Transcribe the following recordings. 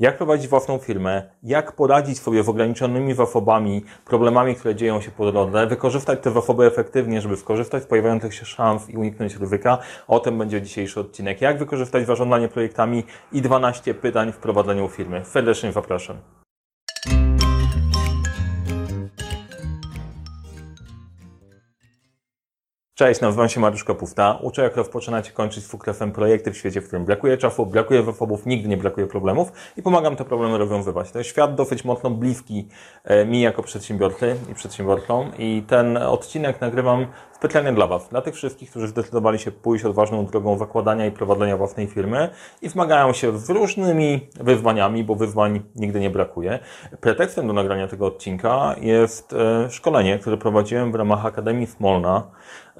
jak prowadzić własną firmę, jak poradzić sobie z ograniczonymi wafobami, problemami, które dzieją się po drodze, wykorzystać te wafoby efektywnie, żeby skorzystać z pojawiających się szans i uniknąć ryzyka. O tym będzie dzisiejszy odcinek. Jak wykorzystać zarządzanie projektami i 12 pytań w prowadzeniu firmy. Serdecznie zapraszam. Cześć, nazywam się Mariusz Kapufta. Uczę, jak rozpoczynać i kończyć z fukrefem projekty w świecie, w którym brakuje czasu, brakuje wefobów, nigdy nie brakuje problemów i pomagam te problemy rozwiązywać. To jest świat dosyć mocno bliski e, mi jako przedsiębiorcy i przedsiębiorcom i ten odcinek nagrywam specjalnie dla Was, dla tych wszystkich, którzy zdecydowali się pójść odważną drogą zakładania i prowadzenia własnej firmy i zmagają się z różnymi wyzwaniami, bo wyzwań nigdy nie brakuje. Pretekstem do nagrania tego odcinka jest e, szkolenie, które prowadziłem w ramach Akademii Smolna,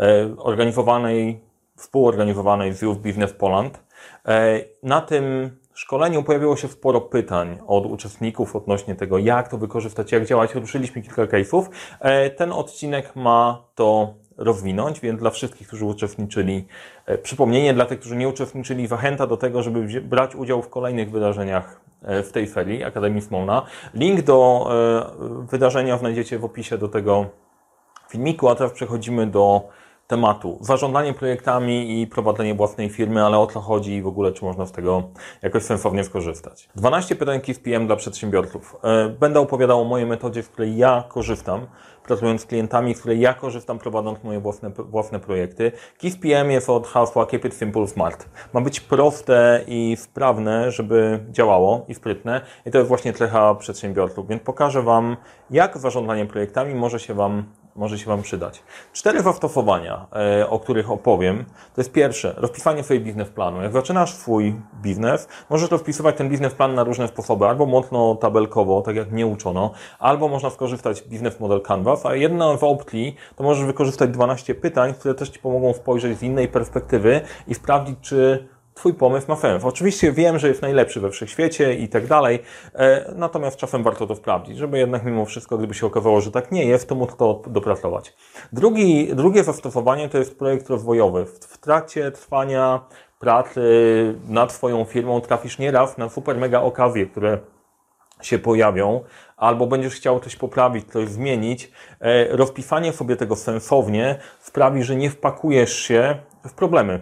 e, organizowanej, współorganizowanej z Youth Business Poland. E, na tym szkoleniu pojawiło się sporo pytań od uczestników odnośnie tego, jak to wykorzystać, jak działać. Ruszyliśmy kilka case'ów. Ten odcinek ma to rozwinąć, więc dla wszystkich, którzy uczestniczyli, e, przypomnienie dla tych, którzy nie uczestniczyli, zachęta do tego, żeby brać udział w kolejnych wydarzeniach e, w tej ferii Akademii Smolna. Link do e, wydarzenia znajdziecie w opisie do tego filmiku, a teraz przechodzimy do tematu. Zarządzanie projektami i prowadzenie własnej firmy, ale o co chodzi i w ogóle, czy można z tego jakoś sensownie skorzystać. 12 pytań KISPM dla przedsiębiorców. Będę opowiadał o mojej metodzie, z której ja korzystam pracując z klientami, z której ja korzystam prowadząc moje własne, własne projekty. KISS PM jest od hasła Keep it simple smart. Ma być proste i sprawne, żeby działało i sprytne i to jest właśnie cecha przedsiębiorców, więc pokażę Wam, jak zarządzanie projektami może się Wam może się Wam przydać. Cztery zastosowania, e, o których opowiem, to jest pierwsze, rozpisanie swojego biznesplanu. Jak zaczynasz swój biznes, możesz rozpisywać ten biznesplan na różne sposoby, albo mocno tabelkowo, tak jak mnie uczono, albo można skorzystać z Business Model Canvas, a jedna w opcji to możesz wykorzystać 12 pytań, które też Ci pomogą spojrzeć z innej perspektywy i sprawdzić, czy Twój pomysł ma sens. Oczywiście wiem, że jest najlepszy we wszechświecie i tak dalej, e, natomiast czasem warto to sprawdzić, żeby jednak mimo wszystko, gdyby się okazało, że tak nie jest, to móc to dopracować. Drugi, drugie zastosowanie to jest projekt rozwojowy. W trakcie trwania pracy nad Twoją firmą trafisz nieraz na super mega okazje, które się pojawią, albo będziesz chciał coś poprawić, coś zmienić, e, rozpisanie sobie tego sensownie sprawi, że nie wpakujesz się w problemy.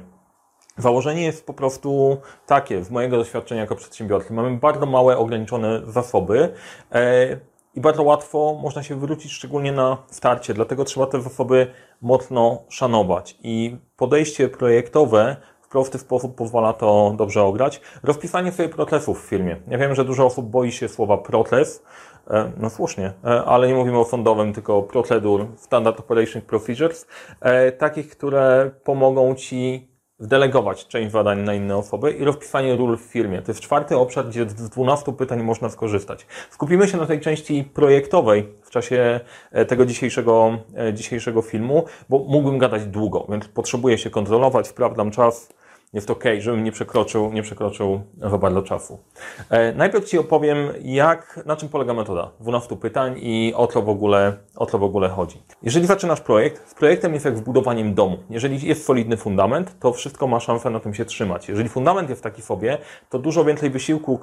Założenie jest po prostu takie, z mojego doświadczenia jako przedsiębiorcy. Mamy bardzo małe, ograniczone zasoby e, i bardzo łatwo można się wywrócić, szczególnie na starcie. Dlatego trzeba te zasoby mocno szanować. I podejście projektowe w prosty sposób pozwala to dobrze ograć. Rozpisanie sobie procesów w firmie. Ja wiem, że dużo osób boi się słowa proces, e, no słusznie, e, ale nie mówimy o sądowym, tylko o procedur, Standard Operation Procedures, takich, które pomogą Ci zdelegować część zadań na inne osoby i rozpisanie ról w firmie. To jest czwarty obszar, gdzie z 12 pytań można skorzystać. Skupimy się na tej części projektowej w czasie e, tego dzisiejszego, e, dzisiejszego filmu, bo mógłbym gadać długo, więc potrzebuję się kontrolować, sprawdzam czas, jest ok, żebym nie przekroczył, nie przekroczył bardzo czasu. E, najpierw Ci opowiem, jak, na czym polega metoda 12 pytań i o co w ogóle, o co w ogóle chodzi. Jeżeli zaczynasz projekt, z projektem jest jak zbudowaniem domu. Jeżeli jest solidny fundament, to wszystko ma szansę na tym się trzymać. Jeżeli fundament jest taki sobie, to dużo więcej wysiłku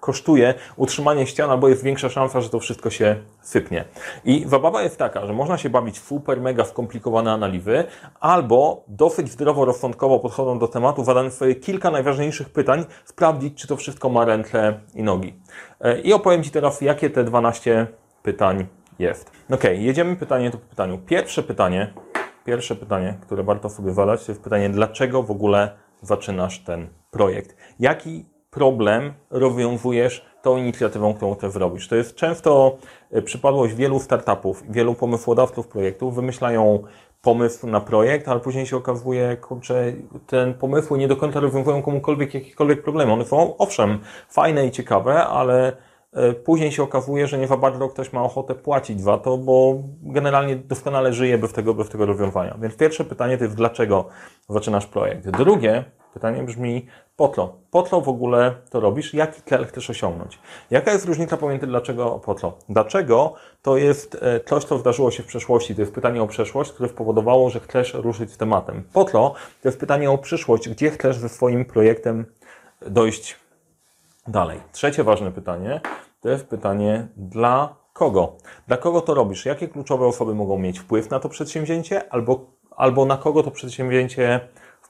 kosztuje utrzymanie ścian, albo jest większa szansa, że to wszystko się sypnie. I zabawa jest taka, że można się bawić super, mega skomplikowane analizy, albo dosyć zdroworozsądkowo podchodzą do tematu, tematu, zadać sobie kilka najważniejszych pytań, sprawdzić, czy to wszystko ma ręce i nogi. E, I opowiem Ci teraz, jakie te 12 pytań jest. Ok, jedziemy pytanie po pytaniu. Pierwsze pytanie, pierwsze pytanie, które warto sobie zadać, to jest pytanie, dlaczego w ogóle zaczynasz ten projekt? Jaki problem rozwiązujesz tą inicjatywą, którą chcesz zrobisz? To jest często e, przypadłość wielu startupów, wielu pomysłodawców projektów, wymyślają pomysł na projekt, ale później się okazuje, kurczę, ten pomysły nie do końca rozwiązują komukolwiek jakikolwiek problemy. One są, owszem, fajne i ciekawe, ale e, później się okazuje, że nie za bardzo ktoś ma ochotę płacić za to, bo generalnie doskonale żyje bez tego, bez tego rozwiązania. Więc pierwsze pytanie to jest, dlaczego zaczynasz projekt? Drugie pytanie brzmi, po co? Po co w ogóle to robisz? Jaki cel chcesz osiągnąć? Jaka jest różnica pomiędzy dlaczego, po co? Dlaczego to jest e, coś, co zdarzyło się w przeszłości. To jest pytanie o przeszłość, które spowodowało, że chcesz ruszyć tematem. Po co? To jest pytanie o przyszłość. Gdzie chcesz ze swoim projektem dojść Dalej, trzecie ważne pytanie to jest pytanie dla kogo? Dla kogo to robisz? Jakie kluczowe osoby mogą mieć wpływ na to przedsięwzięcie albo, albo na kogo to przedsięwzięcie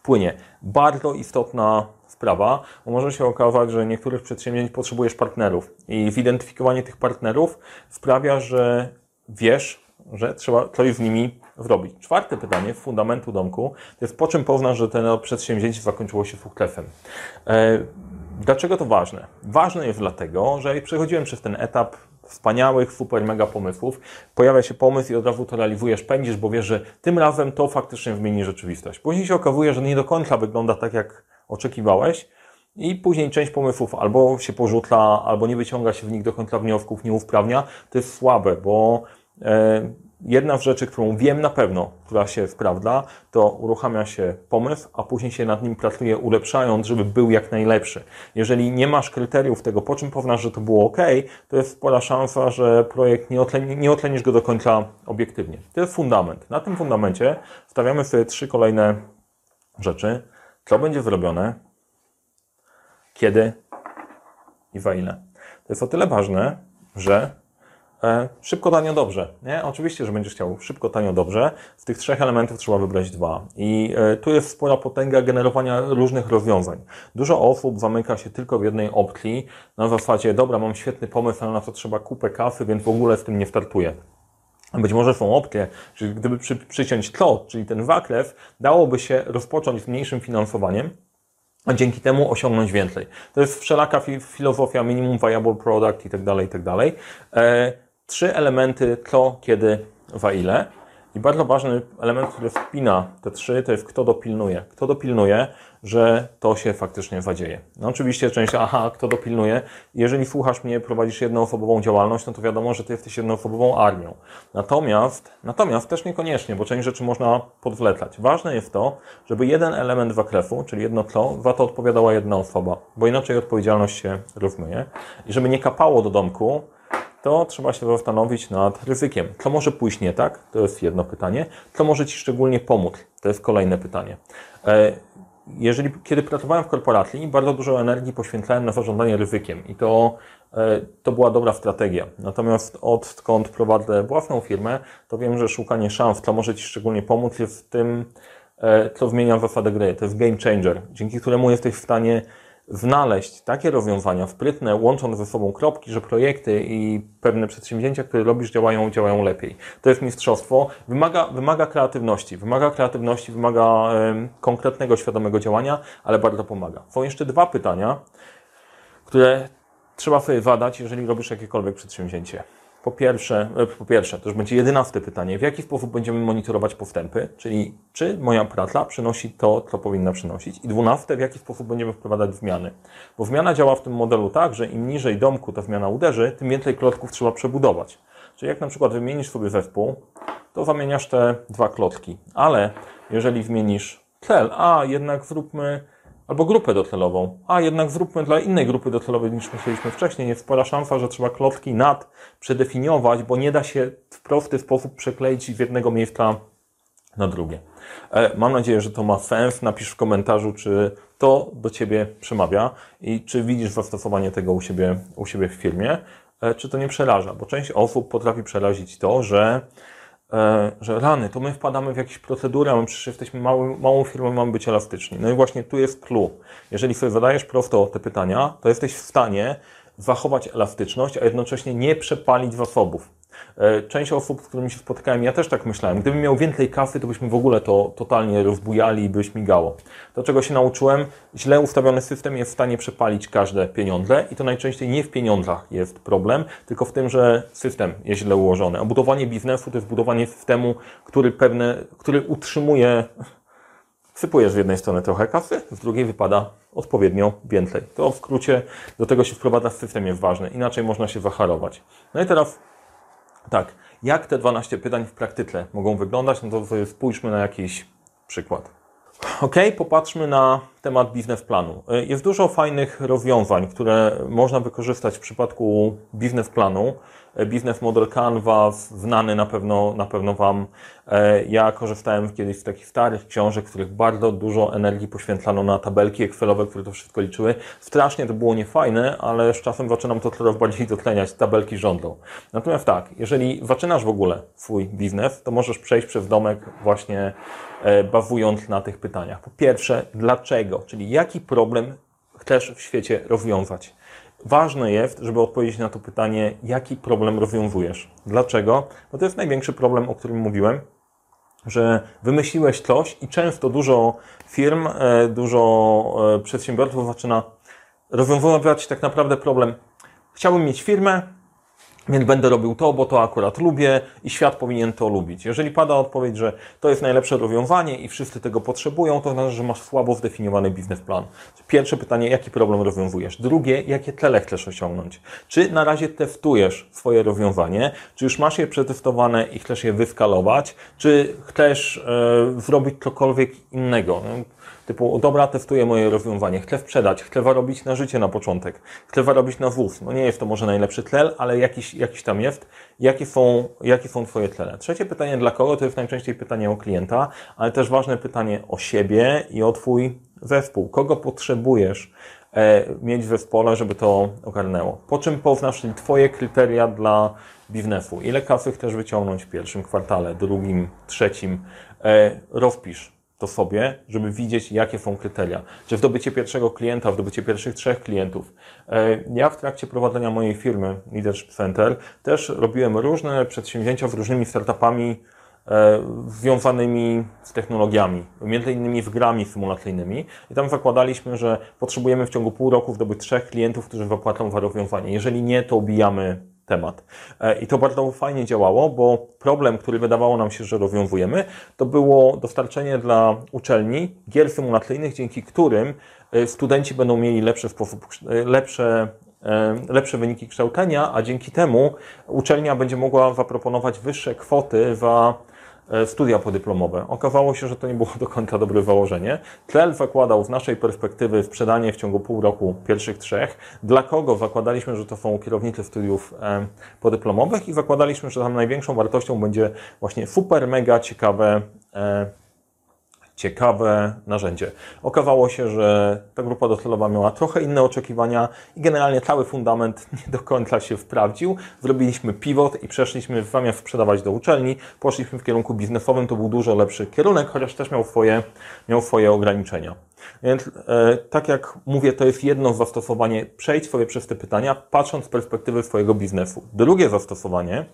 wpłynie? Bardzo istotna sprawa, bo może się okazać, że niektórych przedsięwzięć potrzebujesz partnerów i zidentyfikowanie tych partnerów sprawia, że wiesz, że trzeba coś z nimi zrobić. Czwarte pytanie, fundamentu domku, to jest po czym poznasz, że to przedsięwzięcie zakończyło się sukcesem. E, dlaczego to ważne? Ważne jest dlatego, że przechodziłem przez ten etap wspaniałych, super, mega pomysłów. Pojawia się pomysł i od razu to realizujesz, pędzisz, bo wiesz, że tym razem to faktycznie zmieni rzeczywistość. Później się okazuje, że nie do końca wygląda tak, jak oczekiwałeś i później część pomysłów albo się porzuca, albo nie wyciąga się w nich do końca wniosków, nie usprawnia. To jest słabe, bo e, jedna z rzeczy, którą wiem na pewno, która się sprawdza, to uruchamia się pomysł, a później się nad nim pracuje, ulepszając, żeby był jak najlepszy. Jeżeli nie masz kryteriów tego, po czym poznasz, że to było ok, to jest spora szansa, że projekt nie, otleni, nie otlenisz go do końca obiektywnie. To jest fundament. Na tym fundamencie stawiamy sobie trzy kolejne rzeczy. Co będzie zrobione, kiedy i za ile. To jest o tyle ważne, że szybko, tanio, dobrze. Nie? Oczywiście, że będziesz chciał szybko, tanio, dobrze. Z tych trzech elementów trzeba wybrać dwa. I e, tu jest spora potęga generowania różnych rozwiązań. Dużo osób zamyka się tylko w jednej opcji na zasadzie, dobra, mam świetny pomysł, ale na to trzeba kupę kasy, więc w ogóle z tym nie startuję. Być może są opcje, że gdyby przy, przyciąć to, czyli ten waklew, dałoby się rozpocząć z mniejszym finansowaniem, a dzięki temu osiągnąć więcej. To jest wszelaka filozofia minimum viable product i tak dalej, i tak dalej. Trzy elementy kto, kiedy, za ile. I bardzo ważny element, który wpina te trzy, to jest kto dopilnuje. Kto dopilnuje, że to się faktycznie zadzieje. No oczywiście część, aha, kto dopilnuje. Jeżeli słuchasz mnie, prowadzisz jednoosobową działalność, no to wiadomo, że ty jesteś jednoosobową armią. Natomiast, natomiast też niekoniecznie, bo część rzeczy można podwlecać. Ważne jest to, żeby jeden element zakresu, czyli jedno tlo, za to odpowiadała jedna osoba, bo inaczej odpowiedzialność się rozmyje. I żeby nie kapało do domku, to trzeba się zastanowić nad ryzykiem. Co może pójść nie tak? To jest jedno pytanie. Co może Ci szczególnie pomóc? To jest kolejne pytanie. E, jeżeli, kiedy pracowałem w korporacji, bardzo dużo energii poświęcałem na zarządzanie ryzykiem i to, e, to była dobra strategia. Natomiast odkąd prowadzę własną firmę, to wiem, że szukanie szans, co może Ci szczególnie pomóc, jest w tym, e, co zmienia zasadę gry. To jest game changer, dzięki któremu jesteś w stanie znaleźć takie rozwiązania sprytne, łącząc ze sobą kropki, że projekty i pewne przedsięwzięcia, które robisz, działają, działają lepiej. To jest mistrzostwo. Wymaga, wymaga kreatywności. Wymaga kreatywności, wymaga konkretnego, świadomego działania, ale bardzo pomaga. Są jeszcze dwa pytania, które trzeba sobie zadać, jeżeli robisz jakiekolwiek przedsięwzięcie. Po pierwsze, e, po pierwsze, to już będzie jedenaste pytanie, w jaki sposób będziemy monitorować postępy, czyli czy moja praca przynosi to, co powinna przynosić. I dwunaste, w jaki sposób będziemy wprowadzać zmiany. Bo zmiana działa w tym modelu tak, że im niżej domku ta zmiana uderzy, tym więcej klocków trzeba przebudować. Czyli jak na przykład wymienisz sobie zespół, to zamieniasz te dwa klocki. Ale jeżeli zmienisz cel, a jednak zróbmy albo grupę docelową, a jednak zróbmy dla innej grupy docelowej niż myśleliśmy wcześniej. Jest spora szansa, że trzeba klocki nad przedefiniować, bo nie da się w prosty sposób przekleić z jednego miejsca na drugie. E, mam nadzieję, że to ma sens. Napisz w komentarzu, czy to do Ciebie przemawia i czy widzisz zastosowanie tego u siebie, u siebie w firmie, e, czy to nie przeraża, bo część osób potrafi przerazić to, że że rany, to my wpadamy w jakieś procedury, a my przecież jesteśmy małą, małą firmą mamy być elastyczni. No i właśnie tu jest clue. Jeżeli sobie zadajesz prosto te pytania, to jesteś w stanie zachować elastyczność, a jednocześnie nie przepalić zasobów. E, część osób, z którymi się spotykałem, ja też tak myślałem. Gdybym miał więcej kasy, to byśmy w ogóle to totalnie rozbujali i by śmigało. To, czego się nauczyłem, źle ustawiony system jest w stanie przepalić każde pieniądze i to najczęściej nie w pieniądzach jest problem, tylko w tym, że system jest źle ułożony. A budowanie biznesu to jest budowanie systemu, który pewne, który utrzymuje Wsypujesz z jednej strony trochę kasy, z drugiej wypada odpowiednio więcej. To w skrócie do tego się wprowadza system jest ważny, inaczej można się zaharować. No i teraz tak, jak te 12 pytań w praktyce mogą wyglądać? No to sobie spójrzmy na jakiś przykład. Ok, popatrzmy na temat biznes planu. Jest dużo fajnych rozwiązań, które można wykorzystać w przypadku biznes planu. Business Model Canva, znany na pewno, na pewno Wam. E, ja korzystałem kiedyś z takich starych książek, w których bardzo dużo energii poświęcano na tabelki Excelowe, które to wszystko liczyły. Strasznie to było niefajne, ale z czasem zaczynam to coraz bardziej dotleniać. Tabelki rządzą. Natomiast tak, jeżeli zaczynasz w ogóle swój biznes, to możesz przejść przez domek właśnie e, bazując na tych pytaniach. Po pierwsze, dlaczego? Czyli jaki problem chcesz w świecie rozwiązać? Ważne jest, żeby odpowiedzieć na to pytanie, jaki problem rozwiązujesz. Dlaczego? Bo to jest największy problem, o którym mówiłem, że wymyśliłeś coś i często dużo firm, e, dużo e, przedsiębiorców zaczyna rozwiązywać tak naprawdę problem. Chciałbym mieć firmę, więc będę robił to, bo to akurat lubię i świat powinien to lubić. Jeżeli pada odpowiedź, że to jest najlepsze rozwiązanie i wszyscy tego potrzebują, to znaczy, że masz słabo zdefiniowany biznesplan. Pierwsze pytanie, jaki problem rozwiązujesz? Drugie, jakie cele chcesz osiągnąć? Czy na razie testujesz swoje rozwiązanie? Czy już masz je przetestowane i chcesz je wyskalować? Czy chcesz e, zrobić cokolwiek innego? Typu, dobra, testuję moje rozwiązanie, chcę sprzedać, chcę zarobić na życie na początek, chcę zarobić na WUS. No nie jest to może najlepszy tlel, ale jakiś, jakiś tam jest. Jakie są, jakie są Twoje tlele? Trzecie pytanie dla kogo? To jest najczęściej pytanie o klienta, ale też ważne pytanie o siebie i o Twój zespół. Kogo potrzebujesz e, mieć w zespole, żeby to ogarnęło? Po czym poznasz Twoje kryteria dla biznesu? Ile kasy chcesz wyciągnąć w pierwszym kwartale, drugim, trzecim? E, rozpisz to sobie, żeby widzieć, jakie są kryteria. Czy zdobycie pierwszego klienta, zdobycie pierwszych trzech klientów. E, ja w trakcie prowadzenia mojej firmy Leadership Center też robiłem różne przedsięwzięcia z różnymi startupami e, związanymi z technologiami, między innymi z grami symulacyjnymi. I tam zakładaliśmy, że potrzebujemy w ciągu pół roku zdobyć trzech klientów, którzy zapłacą za rozwiązanie. Jeżeli nie, to obijamy temat. E, I to bardzo fajnie działało, bo problem, który wydawało nam się, że rozwiązujemy, to było dostarczenie dla uczelni gier symulacyjnych, dzięki którym e, studenci będą mieli lepszy sposób, e, lepsze lepsze wyniki kształcenia, a dzięki temu uczelnia będzie mogła zaproponować wyższe kwoty za studia podyplomowe. Okazało się, że to nie było do końca dobre założenie. Tlel zakładał z naszej perspektywy sprzedanie w ciągu pół roku pierwszych trzech. Dla kogo zakładaliśmy, że to są kierownicy studiów e, podyplomowych i zakładaliśmy, że tam największą wartością będzie właśnie super, mega ciekawe e, ciekawe narzędzie. Okazało się, że ta grupa docelowa miała trochę inne oczekiwania i generalnie cały fundament nie do końca się sprawdził. Zrobiliśmy pivot i przeszliśmy zamiast sprzedawać do uczelni, poszliśmy w kierunku biznesowym. To był dużo lepszy kierunek, chociaż też miał swoje, miał swoje ograniczenia. Więc e, tak jak mówię, to jest jedno zastosowanie. Przejdź sobie przez te pytania, patrząc z perspektywy swojego biznesu. Drugie zastosowanie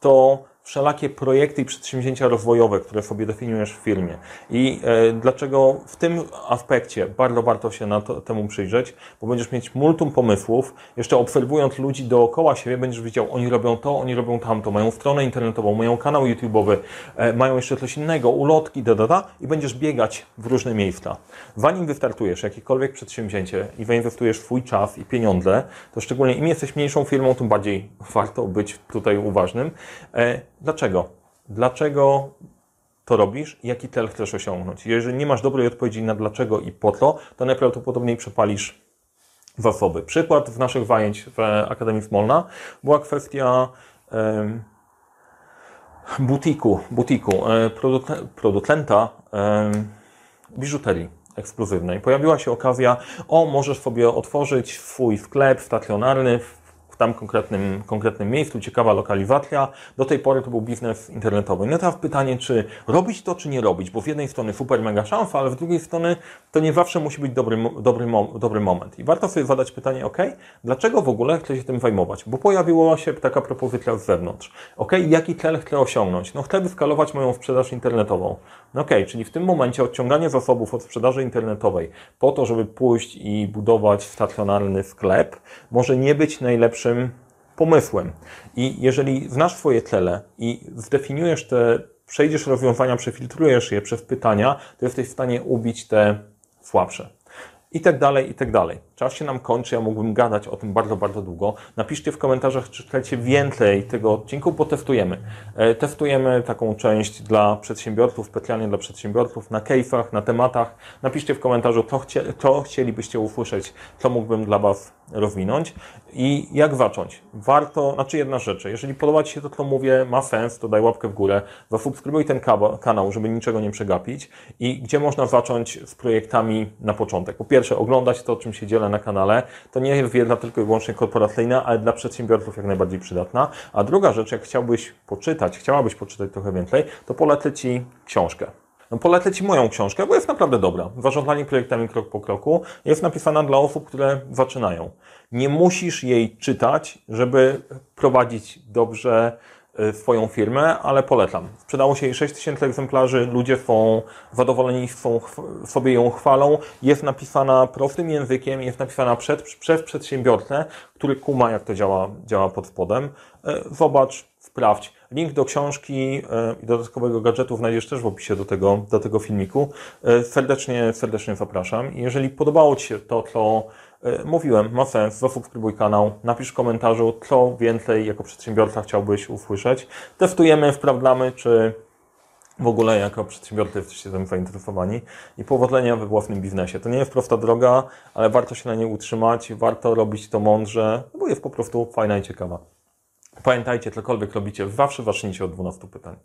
to wszelakie projekty i przedsięwzięcia rozwojowe, które sobie definiujesz w firmie. I e, dlaczego w tym aspekcie bardzo warto się na to, temu przyjrzeć, bo będziesz mieć multum pomysłów, jeszcze obserwując ludzi dookoła siebie, będziesz widział, oni robią to, oni robią tamto, mają stronę internetową, mają kanał YouTube'owy, e, mają jeszcze coś innego, ulotki, da, da, da, i będziesz biegać w różne miejsca. Zanim wystartujesz jakiekolwiek przedsięwzięcie i zainwestujesz swój czas i pieniądze, to szczególnie im jesteś mniejszą firmą, tym bardziej warto być tutaj uważnym. E, Dlaczego? Dlaczego to robisz jaki cel chcesz osiągnąć? Jeżeli nie masz dobrej odpowiedzi na dlaczego i po co, to najprawdopodobniej przepalisz zasoby. Przykład w naszych zajęć w Akademii Smolna była kwestia butiku, butiku e, producenta biżuterii ekskluzywnej. Pojawiła się okazja, o, możesz sobie otworzyć swój sklep stacjonarny w tam konkretnym, konkretnym miejscu, ciekawa lokalizacja. Do tej pory to był biznes internetowy. No teraz pytanie, czy robić to, czy nie robić, bo z jednej strony super mega szansa, ale z drugiej strony to nie zawsze musi być dobry, dobry, dobry moment. I warto sobie zadać pytanie, ok, dlaczego w ogóle chcę się tym zajmować? Bo pojawiła się taka propozycja z zewnątrz. Ok, jaki cel chcę osiągnąć? No chcę wyskalować moją sprzedaż internetową. No ok, czyli w tym momencie odciąganie zasobów od sprzedaży internetowej po to, żeby pójść i budować stacjonarny sklep, może nie być najlepszym najlepszym pomysłem. I jeżeli znasz swoje cele i zdefiniujesz te, przejdziesz rozwiązania, przefiltrujesz je przez pytania, to jesteś w stanie ubić te słabsze. I tak dalej, i tak dalej. Czas się nam kończy, ja mógłbym gadać o tym bardzo, bardzo długo. Napiszcie w komentarzach, czy chcecie więcej tego odcinku, bo testujemy. E, Testujemy taką część dla przedsiębiorców, specjalnie dla przedsiębiorców, na case'ach, na tematach. Napiszcie w komentarzu, co, chcie, co chcielibyście usłyszeć, co mógłbym dla Was rozwinąć i jak zacząć. Warto, znaczy jedna rzecz, jeżeli podoba Ci się to, co mówię, ma sens, to daj łapkę w górę, zasubskrybuj ten kanał, żeby niczego nie przegapić i gdzie można zacząć z projektami na początek. Po pierwsze, oglądać to, o czym się dzielę na kanale. To nie jest wiedza tylko i wyłącznie korporacyjna, ale dla przedsiębiorców jak najbardziej przydatna. A druga rzecz, jak chciałbyś poczytać, chciałabyś poczytać trochę więcej, to polecę Ci książkę. No polecę Ci moją książkę, bo jest naprawdę dobra. Zarządzanie projektami krok po kroku jest napisana dla osób, które zaczynają. Nie musisz jej czytać, żeby prowadzić dobrze swoją firmę, ale polecam. Sprzedało się jej 6 tysięcy egzemplarzy, ludzie są zadowoleni, są, sobie ją chwalą. Jest napisana prostym językiem, jest napisana przed, przez przedsiębiorcę, który kuma, jak to działa, działa pod spodem. Y, Zobacz, sprawdź. Link do książki y, i dodatkowego gadżetu znajdziesz też w opisie do tego, do tego filmiku. Y, Serdecznie, serdecznie zapraszam. I jeżeli podobało Ci się to, co y, mówiłem, ma sens, zasubskrybuj kanał, napisz w komentarzu, co więcej jako przedsiębiorca chciałbyś usłyszeć. Testujemy, sprawdzamy, czy w ogóle jako przedsiębiorcy jesteście tym zainteresowani i powodzenia we własnym biznesie. To nie jest prosta droga, ale warto się na niej utrzymać, warto robić to mądrze, bo jest po prostu fajna i ciekawa. Pamiętajcie, cokolwiek robicie, zawsze zacznijcie od 12 pytań.